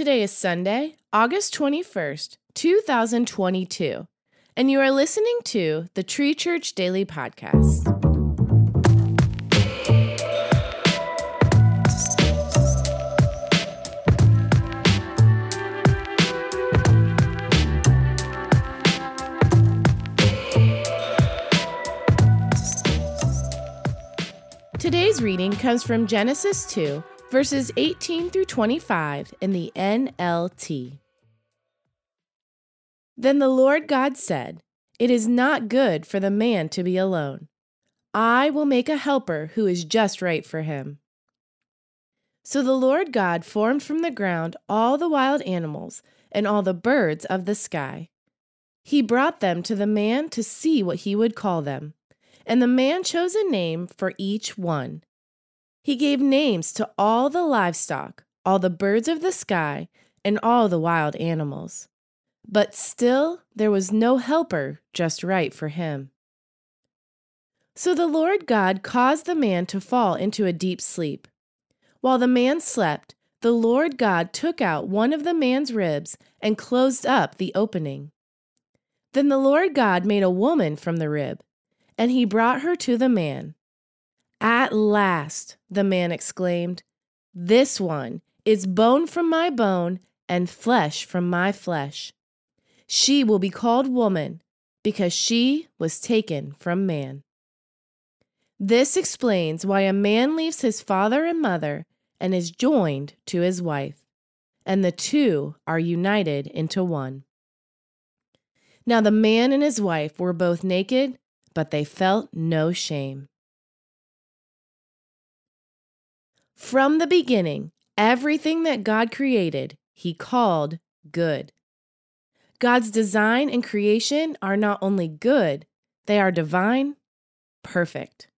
Today is Sunday, August 21st, 2022, and you are listening to the Tree Church Daily Podcast. Today's reading comes from Genesis 2, verses 18 through 25 in the NLT. Then the Lord God said, It is not good for the man to be alone. I will make a helper who is just right for him. So the Lord God formed from the ground all the wild animals and all the birds of the sky. He brought them to the man to see what he would call them, and the man chose a name for each one. He gave names to all the livestock, all the birds of the sky, and all the wild animals. But still there was no helper just right for him. So the Lord God caused the man to fall into a deep sleep. While the man slept, the Lord God took out one of the man's ribs and closed up the opening. Then the Lord God made a woman from the rib, and he brought her to the man. At last, the man exclaimed, This one is bone from my bone and flesh from my flesh. She will be called woman because she was taken from man. This explains why a man leaves his father and mother and is joined to his wife, and the two are united into one. Now the man and his wife were both naked, but they felt no shame. From the beginning, everything that God created, He called good. God's design and creation are not only good, they are divine, perfect.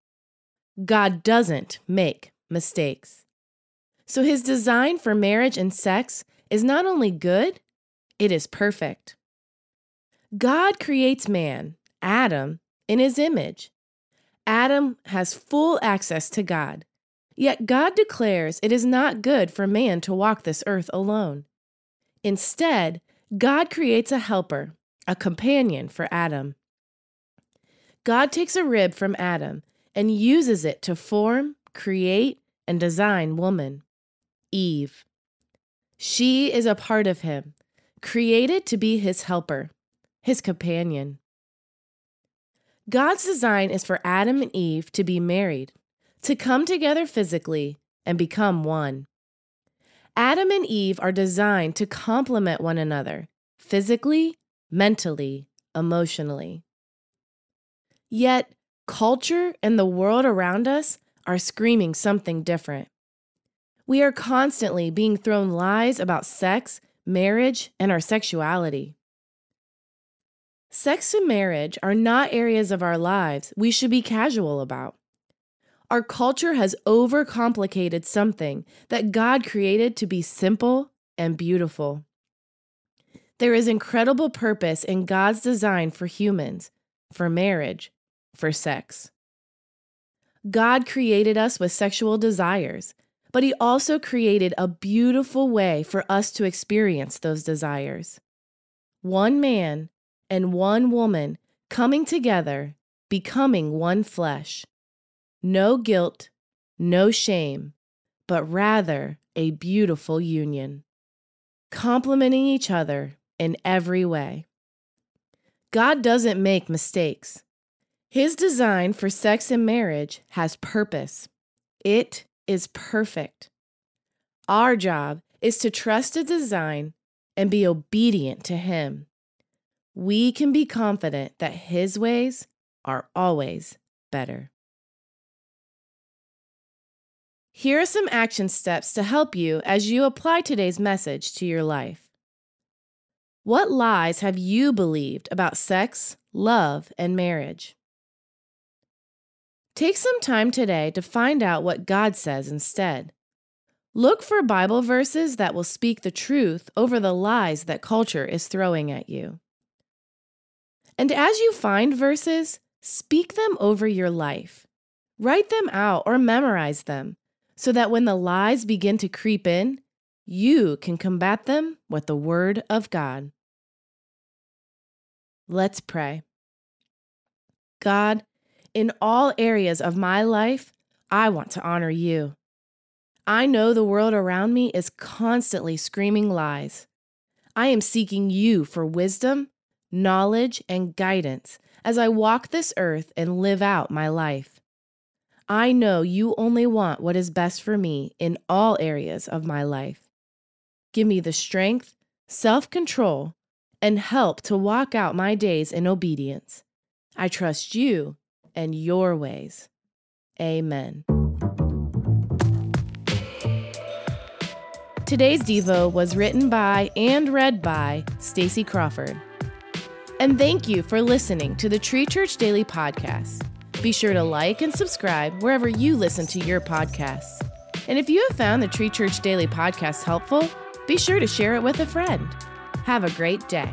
God doesn't make mistakes. So His design for marriage and sex is not only good, it is perfect. God creates man, Adam, in His image. Adam has full access to God. Yet God declares it is not good for man to walk this earth alone. Instead, God creates a helper, a companion for Adam. God takes a rib from Adam and uses it to form, create, and design woman, Eve. She is a part of him, created to be his helper, his companion. God's design is for Adam and Eve to be married, to come together physically and become one. Adam and Eve are designed to complement one another physically, mentally, emotionally. Yet, culture and the world around us are screaming something different. We are constantly being thrown lies about sex, marriage, and our sexuality. Sex and marriage are not areas of our lives we should be casual about. Our culture has overcomplicated something that God created to be simple and beautiful. There is incredible purpose in God's design for humans, for marriage, for sex. God created us with sexual desires, but He also created a beautiful way for us to experience those desires. One man and one woman coming together, becoming one flesh no guilt, no shame, but rather a beautiful union, complementing each other in every way. God doesn't make mistakes. His design for sex and marriage has purpose. It is perfect. Our job is to trust the design and be obedient to Him. We can be confident that His ways are always better. Here are some action steps to help you as you apply today's message to your life. What lies have you believed about sex, love, and marriage? Take some time today to find out what God says instead. Look for Bible verses that will speak the truth over the lies that culture is throwing at you. And as you find verses, speak them over your life. Write them out or memorize them so that when the lies begin to creep in, you can combat them with the Word of God. Let's pray. God, in all areas of my life, I want to honor you. I know the world around me is constantly screaming lies. I am seeking you for wisdom, knowledge, and guidance as I walk this earth and live out my life. I know you only want what is best for me in all areas of my life. Give me the strength, self control, and help to walk out my days in obedience. I trust you and your ways. Amen. Today's Devo was written by and read by Stacy Crawford. And thank you for listening to the Tree Church Daily Podcast. Be sure to like and subscribe wherever you listen to your podcasts. And if you have found the Tree Church Daily Podcast helpful, be sure to share it with a friend. Have a great day.